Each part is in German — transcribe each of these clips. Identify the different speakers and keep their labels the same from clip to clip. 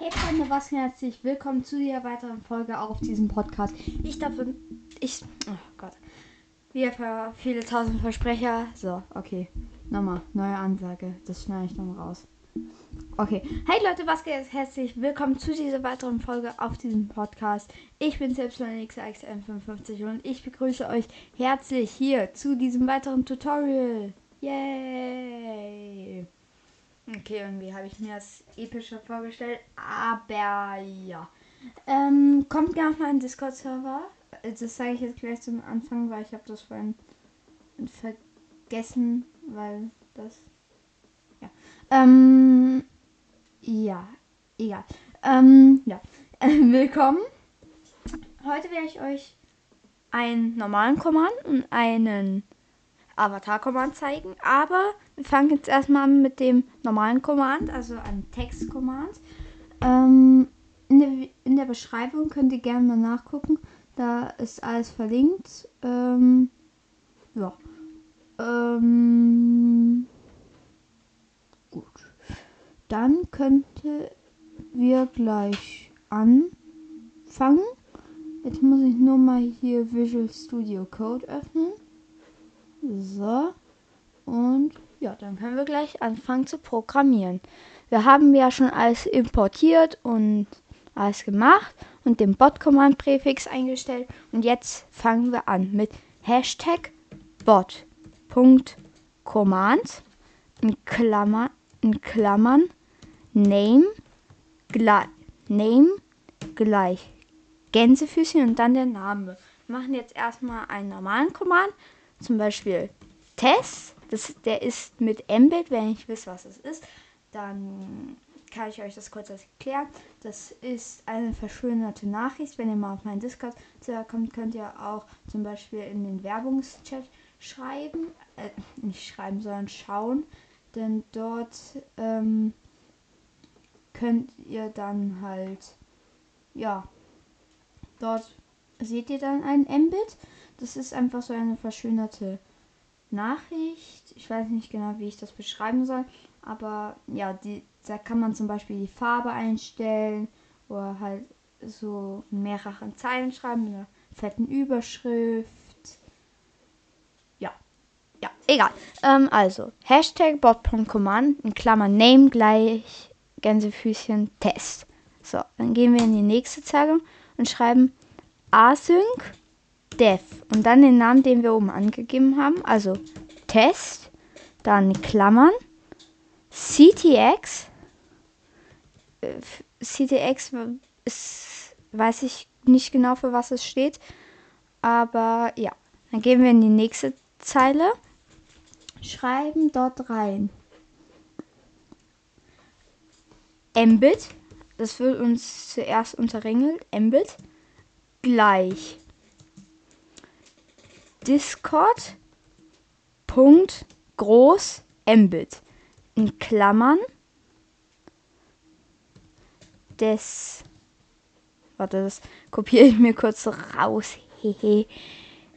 Speaker 1: Hey Freunde, was geht? herzlich willkommen zu dieser weiteren Folge auf diesem Podcast. Ich darf ich oh Gott. Wir für viele tausend Versprecher. So, okay. Nochmal, neue Ansage. Das schneide ich dann raus. Okay. Hey Leute, was geht? Herzlich willkommen zu dieser weiteren Folge auf diesem Podcast. Ich bin selbst XXM55 und ich begrüße euch herzlich hier zu diesem weiteren Tutorial. Yay! Okay, irgendwie habe ich mir das epischer vorgestellt, aber ja. Ähm, kommt gerne auf meinen Discord-Server. Das sage ich jetzt gleich zum Anfang, weil ich habe das vorhin vergessen, weil das. Ja. Ähm, ja, egal. Ähm, ja. willkommen. Heute werde ich euch einen normalen Command und einen Avatar-Command zeigen. Aber wir fangen jetzt erstmal an mit dem normalen Command, also einem Text-Command. Ähm, in, der, in der Beschreibung könnt ihr gerne mal nachgucken. Da ist alles verlinkt. Ähm, ja. Ähm, gut. Dann könnte wir gleich anfangen. Jetzt muss ich nur mal hier Visual Studio Code öffnen. So. Und ja, dann können wir gleich anfangen zu programmieren. Wir haben ja schon alles importiert und alles gemacht und den Bot-Command-Präfix eingestellt. Und jetzt fangen wir an mit Hashtag bot.command in Klammern, in Klammern name gleich, name gleich Gänsefüßchen und dann der Name. Wir machen jetzt erstmal einen normalen Command zum Beispiel Test. Das, der ist mit Mbit. Wenn ich wisst, was es ist, dann kann ich euch das kurz erklären. Das ist eine verschönerte Nachricht. Wenn ihr mal auf meinen Discord kommt, könnt ihr auch zum Beispiel in den Werbungschat schreiben. Äh, nicht schreiben, sondern schauen. Denn dort ähm, könnt ihr dann halt, ja, dort seht ihr dann ein Mbit. Das ist einfach so eine verschönerte Nachricht. Ich weiß nicht genau, wie ich das beschreiben soll. Aber ja, die, da kann man zum Beispiel die Farbe einstellen oder halt so mehreren Zeilen schreiben mit einer fetten Überschrift. Ja, ja, egal. Ähm, also, Hashtag bot.command in Klammern Name gleich Gänsefüßchen Test. So, dann gehen wir in die nächste Zeile und schreiben async dev und dann den Namen, den wir oben angegeben haben, also Test, dann Klammern, CTX, äh, CTX ist, weiß ich nicht genau, für was es steht, aber ja, dann gehen wir in die nächste Zeile, schreiben dort rein. Mbit, das wird uns zuerst unterringelt, Mbit, gleich Discord. Punkt. Groß. Mbit. In Klammern. Des. Warte das kopiere ich mir kurz raus. Hehe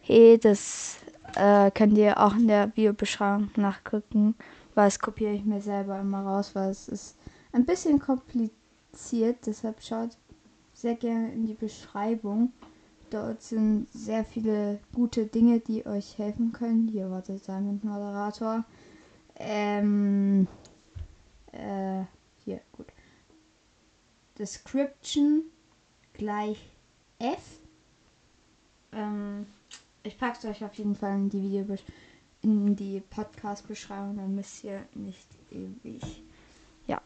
Speaker 1: he, das äh, könnt ihr auch in der Videobeschreibung nachgucken. Weil das kopiere ich mir selber immer raus weil es ist ein bisschen kompliziert. Deshalb schaut sehr gerne in die Beschreibung Dort sind sehr viele gute Dinge, die euch helfen können. Hier wartet Simon Moderator. Ähm, äh, hier, gut. Description gleich F. Ähm, ich packe es euch auf jeden Fall in die Video in die Podcast-Beschreibung, dann müsst ihr nicht ewig ja,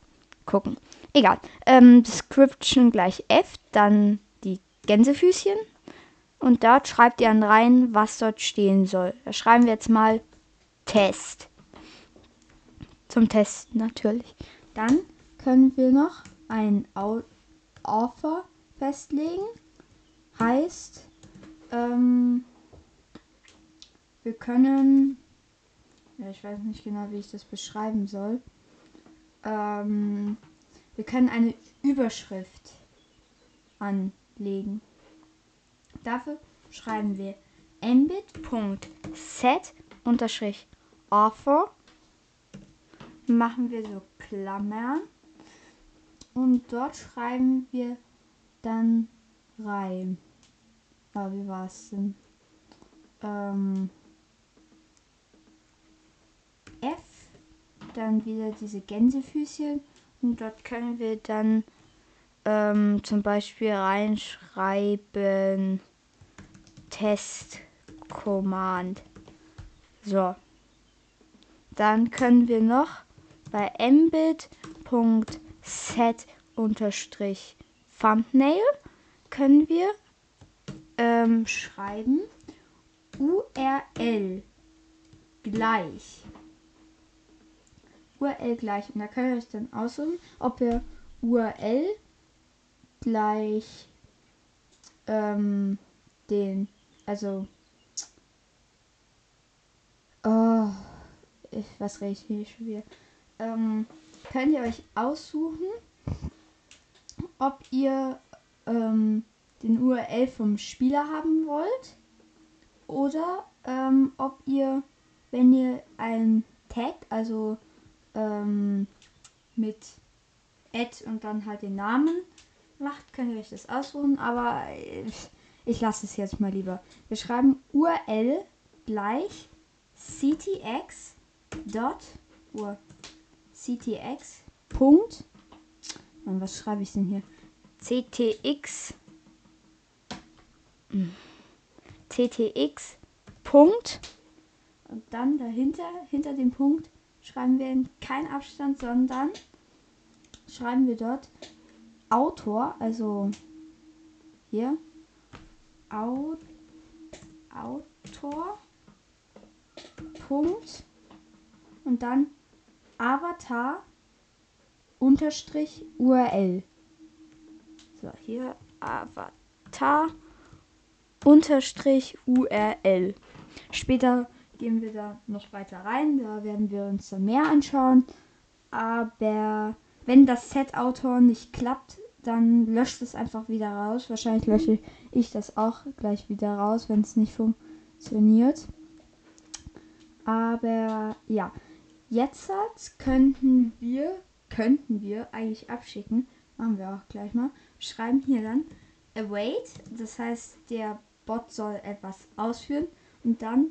Speaker 1: gucken. Egal. Ähm, Description gleich F, dann die Gänsefüßchen und dort schreibt ihr dann rein, was dort stehen soll. Da schreiben wir jetzt mal Test. Zum Testen natürlich. Dann können wir noch ein Offer festlegen. Heißt, ähm, wir können, ja, ich weiß nicht genau, wie ich das beschreiben soll. Ähm, wir können eine Überschrift anlegen. Dafür schreiben wir mbit.set-offer. Machen wir so Klammern. Und dort schreiben wir dann rein. Ah, wie war es denn? Ähm, F, dann wieder diese Gänsefüßchen und dort können wir dann ähm, zum Beispiel reinschreiben Test Command. So. Dann können wir noch bei mbit.set unterstrich Thumbnail können wir ähm, schreiben URL gleich. URL gleich. Und da könnt ihr euch dann aussuchen, ob ihr URL gleich ähm, den, also oh, ich, was rede ich hier schon wieder? Ähm, könnt ihr euch aussuchen, ob ihr ähm, den URL vom Spieler haben wollt oder ähm, ob ihr, wenn ihr ein Tag, also ähm, mit Add und dann halt den Namen macht, könnt ihr euch das aussuchen, aber ich, ich lasse es jetzt mal lieber. Wir schreiben URL gleich ctx dot ctx Punkt und was schreibe ich denn hier? ctx ctx Punkt und dann dahinter hinter dem Punkt schreiben wir in kein Abstand, sondern schreiben wir dort Autor, also hier Au, Autor Punkt und dann Avatar unterstrich URL. So, hier Avatar unterstrich URL. Später gehen wir da noch weiter rein, da werden wir uns dann mehr anschauen. Aber wenn das Set-Autor nicht klappt, dann löscht es einfach wieder raus. Wahrscheinlich lösche ich das auch gleich wieder raus, wenn es nicht funktioniert. Aber ja, jetzt könnten wir, könnten wir eigentlich abschicken. Machen wir auch gleich mal. Schreiben hier dann await, das heißt der Bot soll etwas ausführen und dann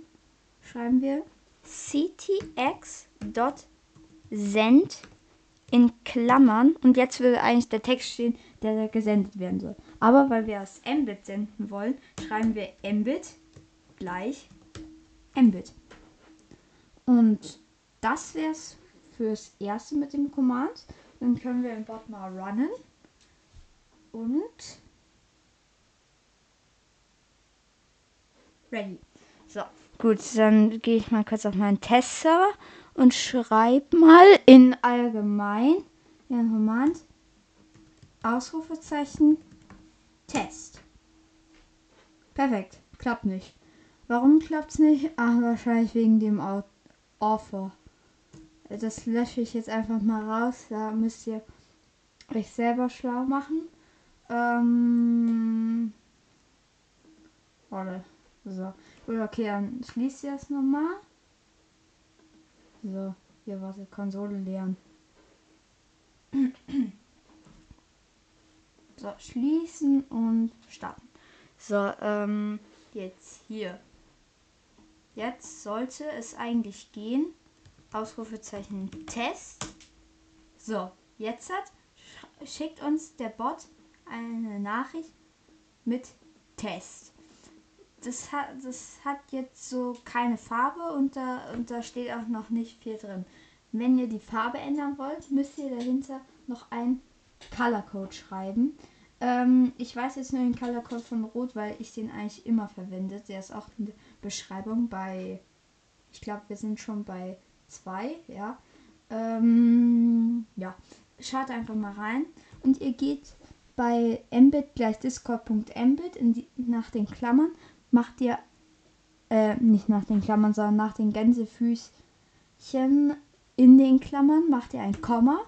Speaker 1: schreiben wir ctx.send in Klammern und jetzt will eigentlich der Text stehen, der gesendet werden soll. Aber weil wir aus Mbit senden wollen, schreiben wir Mbit gleich Mbit. Und das wäre es fürs erste mit dem Command. Dann können wir den Bot mal runnen. Und ready. So, gut, dann gehe ich mal kurz auf meinen Testserver und schreibe mal in allgemein den Command Ausrufezeichen Test. Perfekt, klappt nicht. Warum klappt es nicht? Ach, wahrscheinlich wegen dem Offer. Das lösche ich jetzt einfach mal raus. Da müsst ihr euch selber schlau machen. Ähm. Warte. So. Okay, dann schließt ihr das nochmal. So, hier warte, Konsole leeren. So, schließen und starten. So, ähm, jetzt hier. Jetzt sollte es eigentlich gehen. Ausrufezeichen Test. So, jetzt hat schickt uns der Bot eine Nachricht mit Test. Das hat, das hat jetzt so keine Farbe und da, und da steht auch noch nicht viel drin. Wenn ihr die Farbe ändern wollt, müsst ihr dahinter noch ein Color Code schreiben. Ähm, ich weiß jetzt nur den Color Code von Rot, weil ich den eigentlich immer verwende. Der ist auch in der Beschreibung bei, ich glaube, wir sind schon bei zwei, ja. Ähm, ja, schaut einfach mal rein und ihr geht bei mbit gleich discord.mbit nach den Klammern macht ihr äh, nicht nach den Klammern, sondern nach den Gänsefüßchen in den Klammern macht ihr ein Komma,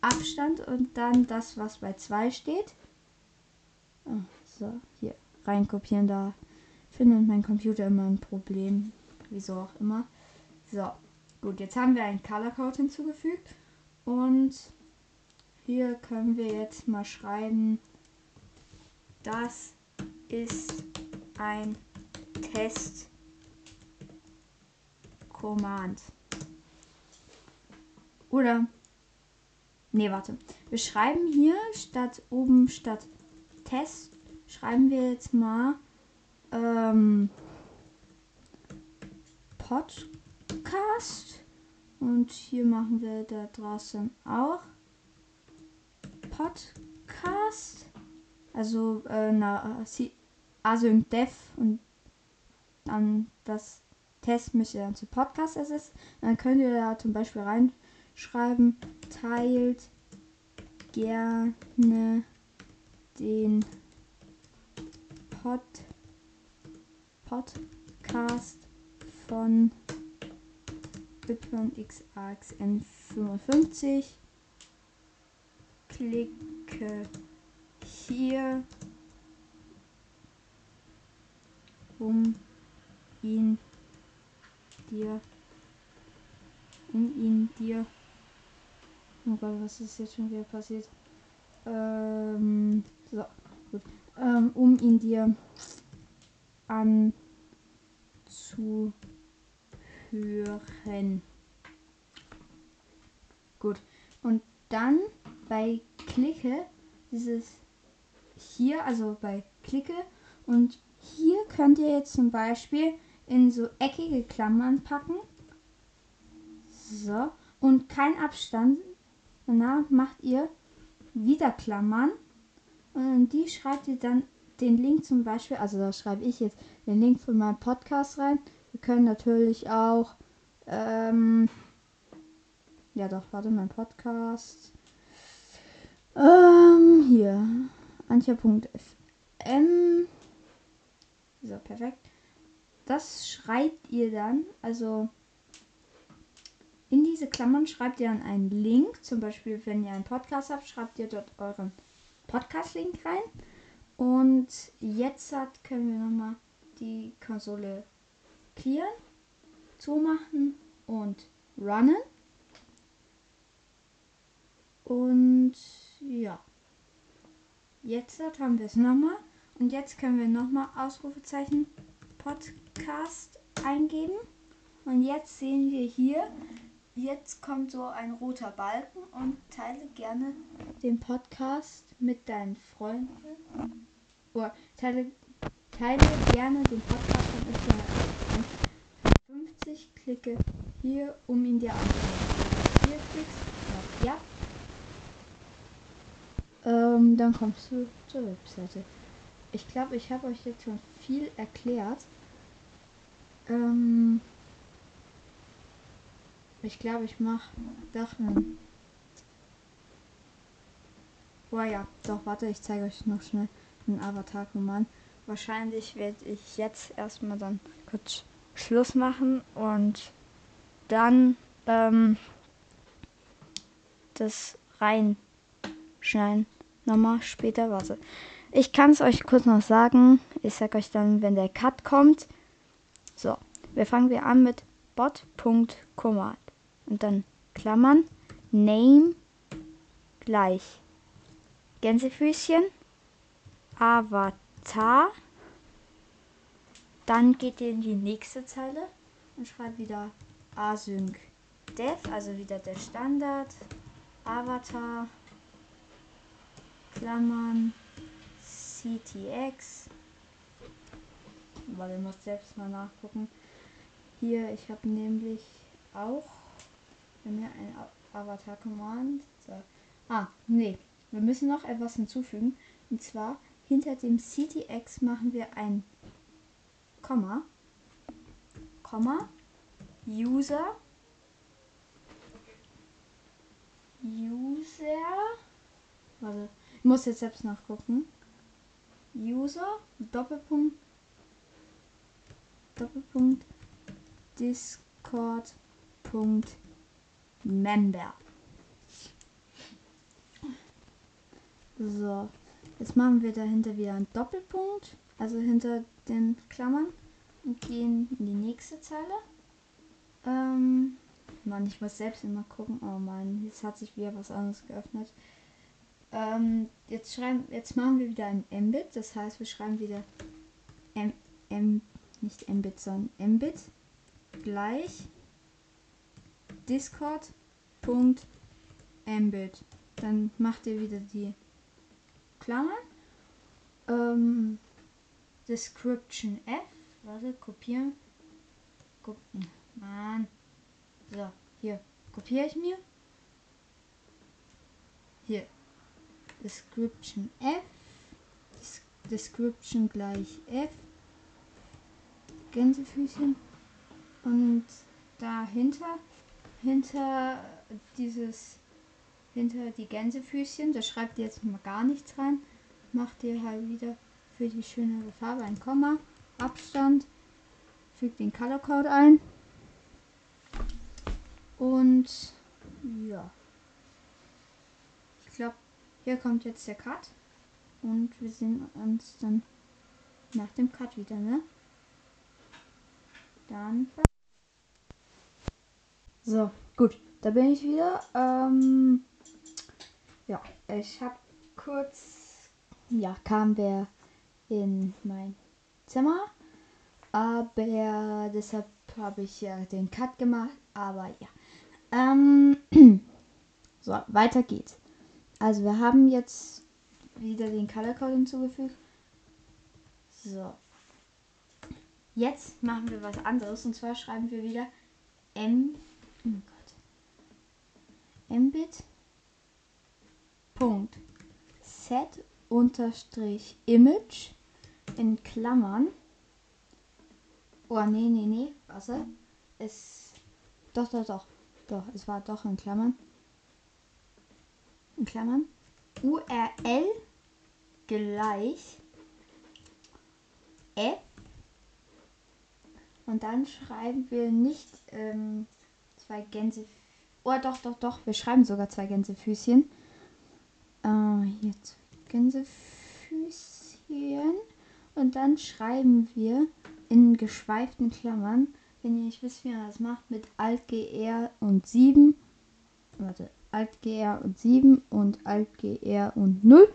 Speaker 1: Abstand und dann das, was bei 2 steht. Oh, so, hier reinkopieren, da findet mein Computer immer ein Problem. Wieso auch immer. So, gut, jetzt haben wir einen Color Code hinzugefügt und hier können wir jetzt mal schreiben, das ist ein Test Command. Oder Nee, warte. Wir schreiben hier statt oben statt Test schreiben wir jetzt mal ähm, Podcast und hier machen wir da draußen auch Podcast. Also äh, na, Async Dev und dann das Test müsst ihr dann zu Podcast ersetzen. Dann könnt ihr da zum Beispiel reinschreiben, teilt gerne den Pod Podcast von YXAXN55 klicke hier, um ihn dir, um ihn dir, oh Gott, was ist jetzt schon wieder passiert? Ähm, so, gut, ähm, um ihn dir anzuhören. Gut, und dann bei Klicke dieses hier, also bei Klicke und hier könnt ihr jetzt zum Beispiel in so eckige Klammern packen. So, und kein Abstand. Danach macht ihr wieder Klammern und in die schreibt ihr dann den Link zum Beispiel, also da schreibe ich jetzt den Link von meinem Podcast rein. Wir können natürlich auch, ähm, ja doch, warte, mein Podcast. Ähm, hier. Antje.fm. So, perfekt. Das schreibt ihr dann, also in diese Klammern schreibt ihr dann einen Link. Zum Beispiel, wenn ihr einen Podcast habt, schreibt ihr dort euren Podcast-Link rein. Und jetzt hat, können wir nochmal die Konsole clearen, zumachen und runnen. Und ja. Jetzt haben wir es nochmal. Und jetzt können wir nochmal Ausrufezeichen Podcast eingeben. Und jetzt sehen wir hier, jetzt kommt so ein roter Balken und teile gerne den Podcast mit deinen Freunden. Oder teile, teile gerne den Podcast von 50. Klicke hier, um ihn dir anzuschauen. Hier klickst auf Ja. Ähm, dann kommst du zur Webseite. Ich glaube, ich habe euch jetzt schon viel erklärt. Ähm, ich glaube, ich mache doch einen. Oh ja, doch, warte, ich zeige euch noch schnell einen Avatar-Roman. Wahrscheinlich werde ich jetzt erstmal dann kurz Schluss machen und dann ähm, das reinschneiden. Nochmal später, warte. Ich kann es euch kurz noch sagen. Ich sag euch dann, wenn der Cut kommt. So, wir fangen wir an mit bot.command und dann Klammern Name gleich Gänsefüßchen Avatar. Dann geht ihr in die nächste Zeile und schreibt wieder async dev, also wieder der Standard Avatar Klammern CTX. Weil ihr müsst selbst mal nachgucken. Hier, ich habe nämlich auch bei mir ein Avatar Command. So. Ah, nee. Wir müssen noch etwas hinzufügen. Und zwar hinter dem CTX machen wir ein Komma. Komma. User. User. Warte. Ich muss jetzt selbst nachgucken. User. Doppelpunkt. Doppelpunkt. Discord. Punkt. Member. So, jetzt machen wir dahinter wieder einen Doppelpunkt, also hinter den Klammern und gehen in die nächste Zeile. Ähm, Mann, ich muss selbst immer gucken. Oh Mann, jetzt hat sich wieder was anderes geöffnet. Ähm, jetzt schreiben, jetzt machen wir wieder ein Mbit. Das heißt, wir schreiben wieder M, M nicht Mbit, sondern Mbit gleich Discord.mbit. Dann macht ihr wieder die Klammern. Ähm, Description F. Warte, kopieren. Gucken. Mann. So, hier. Kopiere ich mir. Hier. Description F. Description gleich F. Gänsefüßchen. Und dahinter, hinter dieses, hinter die Gänsefüßchen, da schreibt ihr jetzt mal gar nichts rein. Macht ihr halt wieder für die schönere Farbe ein Komma, Abstand, fügt den Color Code ein. Und ja. Hier kommt jetzt der Cut. Und wir sehen uns dann nach dem Cut wieder, ne? Dann. So, gut. Da bin ich wieder. Ähm, ja, ich habe kurz. Ja, kam wer in mein Zimmer. Aber deshalb habe ich ja den Cut gemacht. Aber ja. Ähm, so, weiter geht's. Also wir haben jetzt wieder den Color Code hinzugefügt. So. Jetzt machen wir was anderes und zwar schreiben wir wieder M oh Gott. Mbit Punkt set unterstrich image in Klammern. Oh nee, nee, nee, warte. Es doch doch doch doch, es war doch in Klammern. In Klammern. URL gleich F. Und dann schreiben wir nicht ähm, zwei Gänse. Oh, doch, doch, doch. Wir schreiben sogar zwei Gänsefüßchen. Äh, jetzt Gänsefüßchen. Und dann schreiben wir in geschweiften Klammern wenn ihr nicht wisst, wie man das macht, mit Alt GR und 7. Warte, Alt GR und 7 und Alt GR und 0.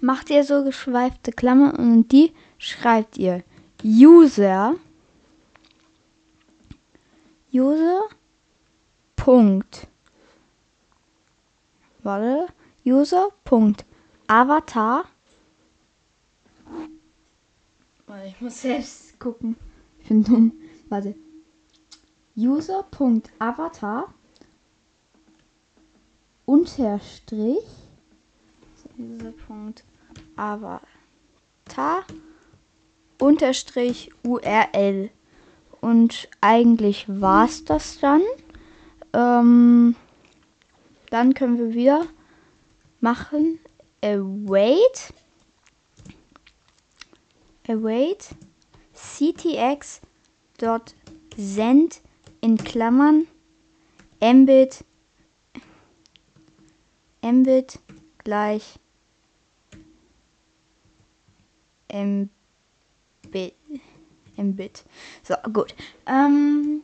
Speaker 1: Macht ihr so geschweifte Klammern und die schreibt ihr User. User. Punkt. Warte. User. Punkt. Avatar. Ich muss selbst gucken. Ich bin dumm. Warte user.avatar unterstrich. User.avatar unterstrich URL und eigentlich war es das dann. Ähm, dann können wir wieder machen. Await. Await. Ctx dot send in Klammern. Mbit mbit gleich mbit mbit. So, gut. Ähm,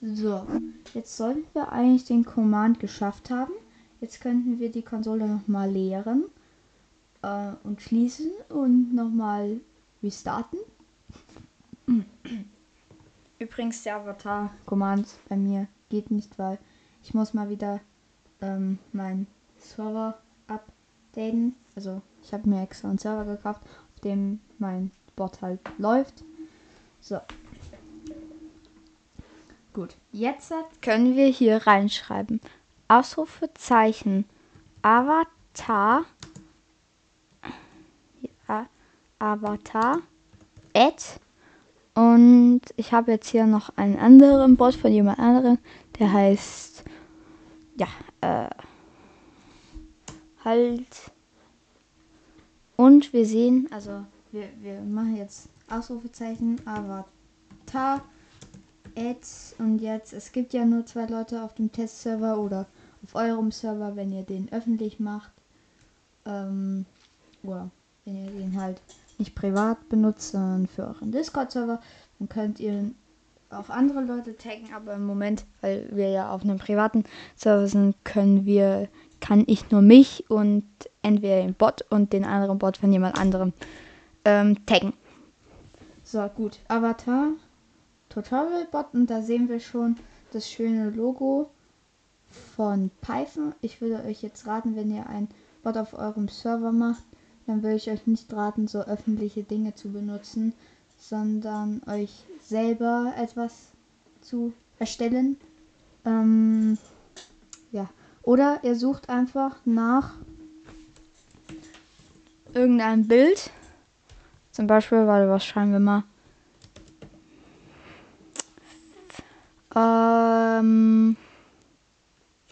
Speaker 1: so, jetzt sollten wir eigentlich den Command geschafft haben. Jetzt könnten wir die Konsole nochmal leeren äh, und schließen und nochmal restarten. Übrigens, der Avatar-Command bei mir geht nicht, weil ich muss mal wieder ähm, meinen Server updaten. Also ich habe mir extra einen Server gekauft, auf dem mein Bot halt läuft. So. Gut, jetzt können wir hier reinschreiben. Ausrufezeichen Avatar ja, Avatar at und ich habe jetzt hier noch einen anderen Bot von jemand anderem, der heißt, ja, äh, halt. Und wir sehen, also wir, wir machen jetzt Ausrufezeichen, Avatar, Ads und jetzt, es gibt ja nur zwei Leute auf dem Testserver oder auf eurem Server, wenn ihr den öffentlich macht. Ähm, oder wenn ihr den halt nicht privat benutzt, sondern für euren Discord-Server. Dann könnt ihr auch andere Leute taggen, aber im Moment, weil wir ja auf einem privaten Server sind, können wir kann ich nur mich und entweder den Bot und den anderen Bot von jemand anderem ähm, taggen. So, gut. Avatar, Tutorial Bot und da sehen wir schon das schöne Logo von Python. Ich würde euch jetzt raten, wenn ihr ein Bot auf eurem Server macht, dann würde ich euch nicht raten, so öffentliche Dinge zu benutzen, sondern euch selber etwas zu erstellen. Ähm, ja. Oder ihr sucht einfach nach irgendeinem Bild. Zum Beispiel, warte, was schreiben wir mal? Ähm,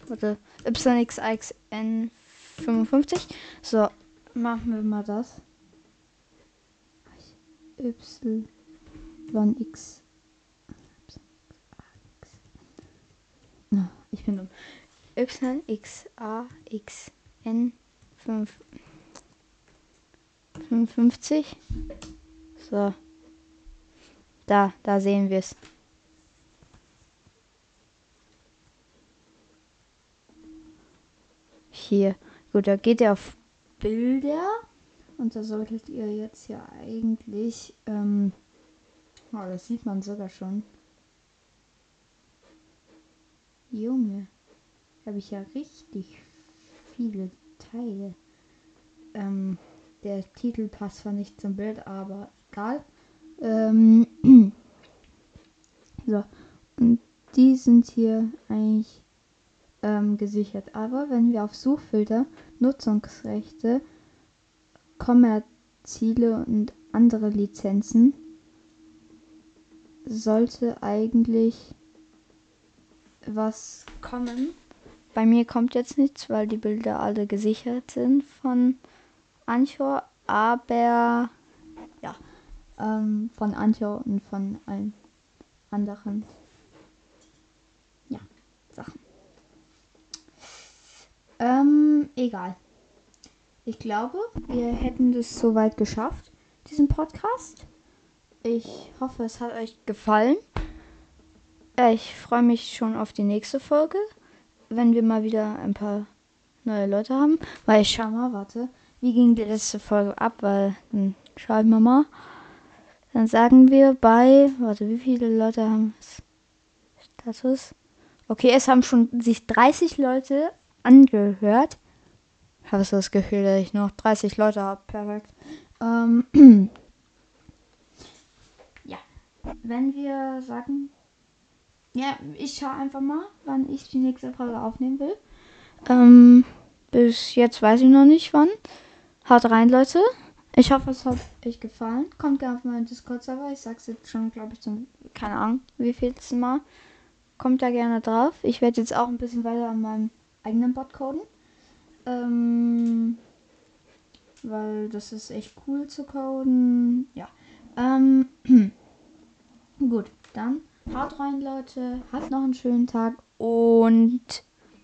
Speaker 1: warte, YXXN55. So, machen wir mal das. YX. Ich bin dumm. YXAXN 55. So. Da, da sehen wir es. Hier. Gut, da geht ihr auf Bilder. Und da solltet ihr jetzt ja eigentlich. Ähm, oh, das sieht man sogar schon. Junge. Habe ich ja richtig viele Teile. Ähm, der Titel passt zwar nicht zum Bild, aber egal. Ähm, so. Und die sind hier eigentlich ähm, gesichert. Aber wenn wir auf Suchfilter, Nutzungsrechte, Kommerziele und andere Lizenzen, sollte eigentlich was kommen. Bei mir kommt jetzt nichts, weil die Bilder alle gesichert sind von Anchor, aber ja, ähm, von Anchor und von allen anderen ja, Sachen. Ähm, egal. Ich glaube, wir hätten das soweit geschafft, diesen Podcast. Ich hoffe, es hat euch gefallen. Ich freue mich schon auf die nächste Folge, wenn wir mal wieder ein paar neue Leute haben. Weil ich schau mal, warte, wie ging die letzte Folge ab? Weil dann schauen wir mal. Dann sagen wir bei, warte, wie viele Leute haben es? Status. Okay, es haben schon sich 30 Leute angehört. Habe so das Gefühl, dass ich noch 30 Leute habe. Perfekt. Ähm, ja, wenn wir sagen, ja, ich schaue einfach mal, wann ich die nächste Folge aufnehmen will. Ähm, bis jetzt weiß ich noch nicht wann. Haut rein, Leute. Ich hoffe, es hat euch gefallen. Kommt gerne auf meinen Discord-Server. Ich sag's jetzt schon, glaube ich, zum, keine Ahnung, wie viel Mal. Kommt da gerne drauf. Ich werde jetzt auch ein bisschen weiter an meinem eigenen Bot coden. Ähm, weil das ist echt cool zu coden. Ja. Ähm, gut, dann Haut rein, Leute. Habt noch einen schönen Tag und